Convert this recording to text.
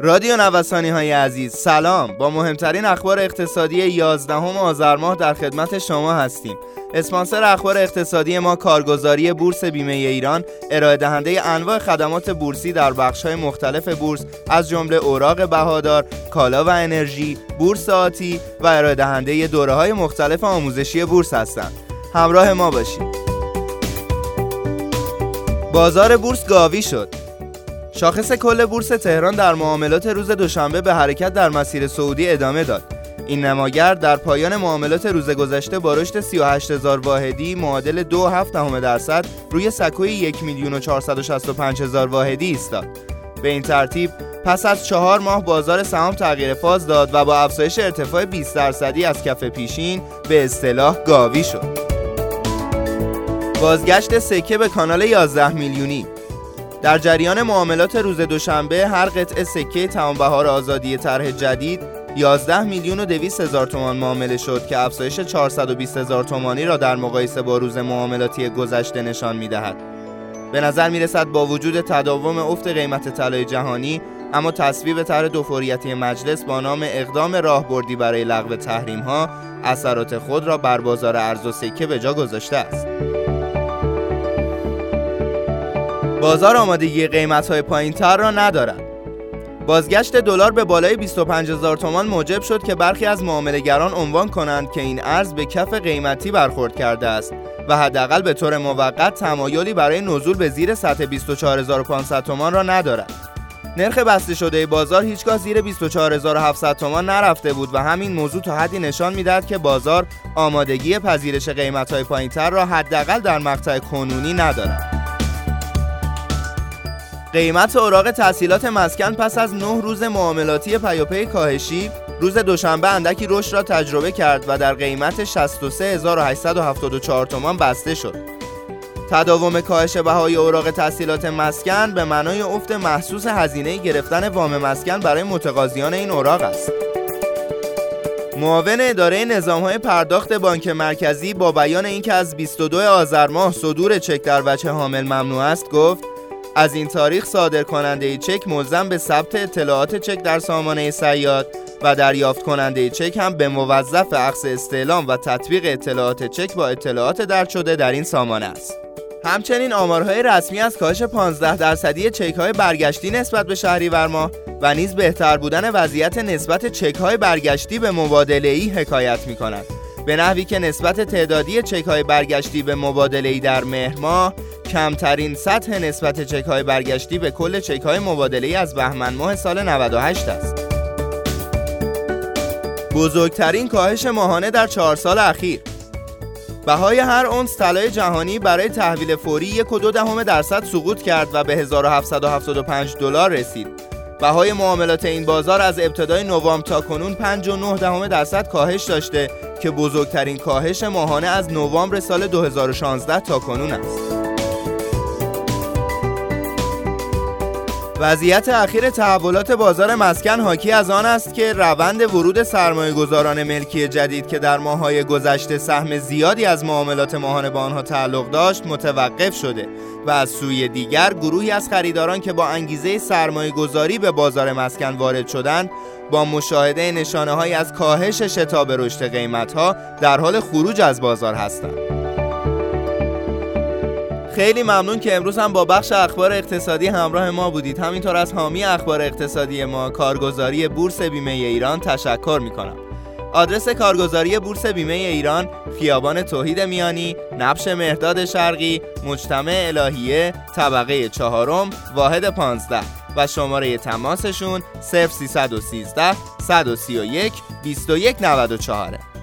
رادیو نوسانی های عزیز سلام با مهمترین اخبار اقتصادی 11 آذر ماه در خدمت شما هستیم اسپانسر اخبار اقتصادی ما کارگزاری بورس بیمه ایران ارائه دهنده انواع خدمات بورسی در بخش های مختلف بورس از جمله اوراق بهادار، کالا و انرژی، بورس آتی و ارائه دهنده دوره های مختلف آموزشی بورس هستند. همراه ما باشید. بازار بورس گاوی شد. شاخص کل بورس تهران در معاملات روز دوشنبه به حرکت در مسیر سعودی ادامه داد. این نماگر در پایان معاملات روز گذشته با رشد 38 هزار واحدی معادل 2.7 درصد روی سکوی 1 میلیون و 465 هزار واحدی ایستاد. به این ترتیب پس از چهار ماه بازار سهام تغییر فاز داد و با افزایش ارتفاع 20 درصدی از کف پیشین به اصطلاح گاوی شد. بازگشت سکه به کانال 11 میلیونی در جریان معاملات روز دوشنبه هر قطعه سکه تمام بهار آزادی طرح جدید 11 میلیون و 200 هزار تومان معامله شد که افزایش 420 هزار تومانی را در مقایسه با روز معاملاتی گذشته نشان می‌دهد. به نظر می رسد با وجود تداوم افت قیمت طلای جهانی اما تصویب طرح دوفوریتی مجلس با نام اقدام راهبردی برای لغو تحریم ها اثرات خود را بر بازار ارز و سکه به جا گذاشته است. بازار آمادگی قیمت های پایین تر را ندارد. بازگشت دلار به بالای 25 هزار تومان موجب شد که برخی از معاملهگران عنوان کنند که این ارز به کف قیمتی برخورد کرده است و حداقل به طور موقت تمایلی برای نزول به زیر سطح 24500 تومان را ندارد. نرخ بسته شده بازار هیچگاه زیر 24700 تومان نرفته بود و همین موضوع تا حدی نشان می‌دهد که بازار آمادگی پذیرش قیمت‌های پایینتر را حداقل در مقطع کنونی ندارد. قیمت اوراق تحصیلات مسکن پس از 9 روز معاملاتی پیاپی کاهشی روز دوشنبه اندکی رشد را تجربه کرد و در قیمت 63874 تومان بسته شد. تداوم کاهش بهای اوراق تحصیلات مسکن به معنای افت محسوس هزینه گرفتن وام مسکن برای متقاضیان این اوراق است. معاون اداره نظام های پرداخت بانک مرکزی با بیان اینکه از 22 آذر ماه صدور چک در وجه حامل ممنوع است گفت از این تاریخ صادر کننده چک ملزم به ثبت اطلاعات چک در سامانه سیاد و دریافت کننده چک هم به موظف اخذ استعلام و تطبیق اطلاعات چک با اطلاعات درد شده در این سامانه است. همچنین آمارهای رسمی از کاهش 15 درصدی چک های برگشتی نسبت به شهریور ماه و نیز بهتر بودن وضعیت نسبت چک های برگشتی به مبادله ای حکایت می کند. به نحوی که نسبت تعدادی چک های برگشتی به مبادله ای در مهر ماه کمترین سطح نسبت چک های برگشتی به کل چک های مبادله از بهمن ماه سال 98 است. بزرگترین کاهش ماهانه در چهار سال اخیر بهای هر اونس طلای جهانی برای تحویل فوری یک و دو دهم درصد سقوط کرد و به 1775 دلار رسید. بهای معاملات این بازار از ابتدای نوامبر تا کنون 5 و 9 دهم درصد کاهش داشته که بزرگترین کاهش ماهانه از نوامبر سال 2016 تا کنون است. وضعیت اخیر تحولات بازار مسکن حاکی از آن است که روند ورود سرمایه گذاران ملکی جدید که در ماهای گذشته سهم زیادی از معاملات ماهانه با آنها تعلق داشت متوقف شده و از سوی دیگر گروهی از خریداران که با انگیزه سرمایه گذاری به بازار مسکن وارد شدند با مشاهده نشانه از کاهش شتاب رشد قیمت ها در حال خروج از بازار هستند. خیلی ممنون که امروز هم با بخش اخبار اقتصادی همراه ما بودید. همینطور از حامی اخبار اقتصادی ما کارگزاری بورس بیمه ایران تشکر می کنم آدرس کارگزاری بورس بیمه ایران خیابان توحید میانی نبش مهداد شرقی مجتمع الهیه طبقه چهارم واحد 15 و شماره تماسشون 0313 131 2194